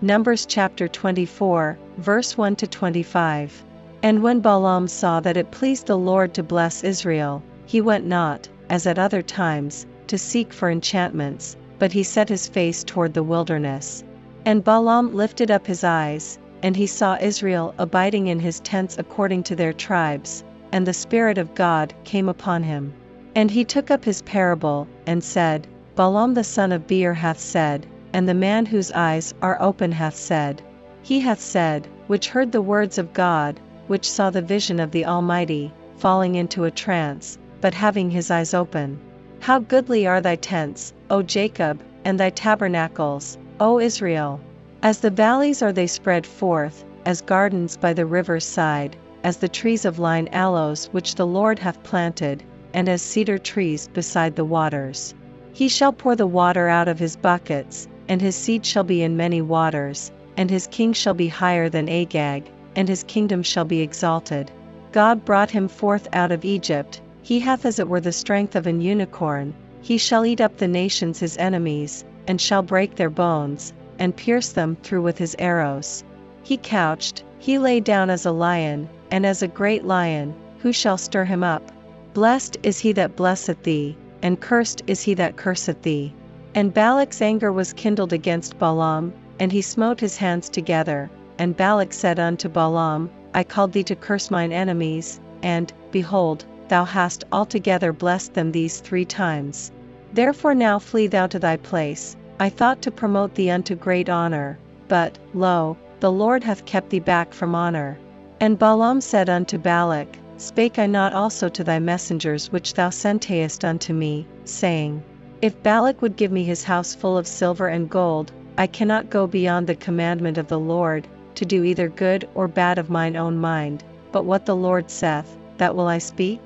Numbers chapter 24, verse 1 to 25. And when Balaam saw that it pleased the Lord to bless Israel, he went not, as at other times, to seek for enchantments, but he set his face toward the wilderness. And Balaam lifted up his eyes, and he saw Israel abiding in his tents according to their tribes, and the Spirit of God came upon him. And he took up his parable, and said, Balaam the son of Beor hath said, and the man whose eyes are open hath said, He hath said, which heard the words of God, which saw the vision of the Almighty, falling into a trance, but having his eyes open. How goodly are thy tents, O Jacob, and thy tabernacles, O Israel! As the valleys are they spread forth, as gardens by the river's side, as the trees of lign aloes which the Lord hath planted, and as cedar trees beside the waters. He shall pour the water out of his buckets, and his seed shall be in many waters, and his king shall be higher than Agag, and his kingdom shall be exalted. God brought him forth out of Egypt, he hath as it were the strength of an unicorn, he shall eat up the nations his enemies, and shall break their bones, and pierce them through with his arrows. He couched, he lay down as a lion, and as a great lion, who shall stir him up? Blessed is he that blesseth thee, and cursed is he that curseth thee. And Balak's anger was kindled against Balaam, and he smote his hands together. And Balak said unto Balaam, I called thee to curse mine enemies, and, behold, thou hast altogether blessed them these three times. Therefore now flee thou to thy place, I thought to promote thee unto great honor, but, lo, the Lord hath kept thee back from honor. And Balaam said unto Balak, Spake I not also to thy messengers which thou sentest unto me, saying, If Balak would give me his house full of silver and gold, I cannot go beyond the commandment of the Lord, to do either good or bad of mine own mind, but what the Lord saith, that will I speak?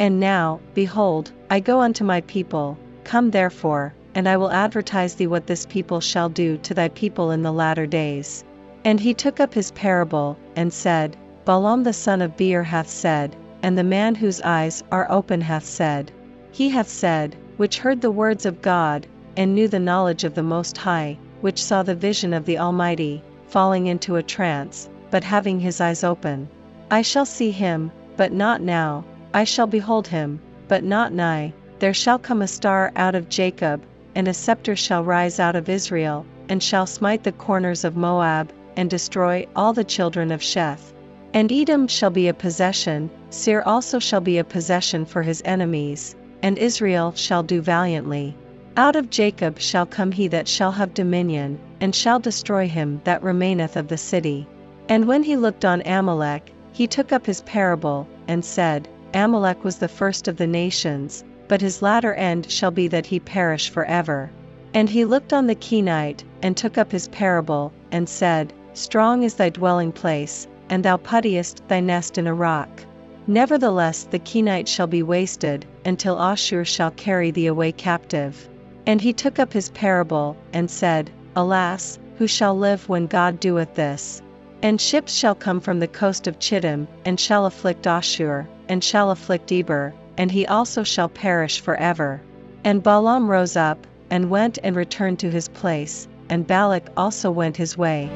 And now, behold, I go unto my people, come therefore, and I will advertise thee what this people shall do to thy people in the latter days. And he took up his parable, and said, Balaam the son of Beor hath said, and the man whose eyes are open hath said, He hath said, which heard the words of God, and knew the knowledge of the Most High, which saw the vision of the Almighty, falling into a trance, but having his eyes open. I shall see him, but not now, I shall behold him, but not nigh. There shall come a star out of Jacob, and a scepter shall rise out of Israel, and shall smite the corners of Moab, and destroy all the children of Sheth. And Edom shall be a possession, Seir also shall be a possession for his enemies, and Israel shall do valiantly. Out of Jacob shall come he that shall have dominion, and shall destroy him that remaineth of the city. And when he looked on Amalek, he took up his parable, and said, Amalek was the first of the nations, but his latter end shall be that he perish for ever. And he looked on the Kenite, and took up his parable, and said, Strong is thy dwelling place, and thou puttiest thy nest in a rock. Nevertheless the Kenite shall be wasted, until Asshur shall carry thee away captive. And he took up his parable, and said, Alas, who shall live when God doeth this? And ships shall come from the coast of Chittim, and shall afflict Asshur, and shall afflict Eber, and he also shall perish for ever. And Balaam rose up, and went and returned to his place, and Balak also went his way.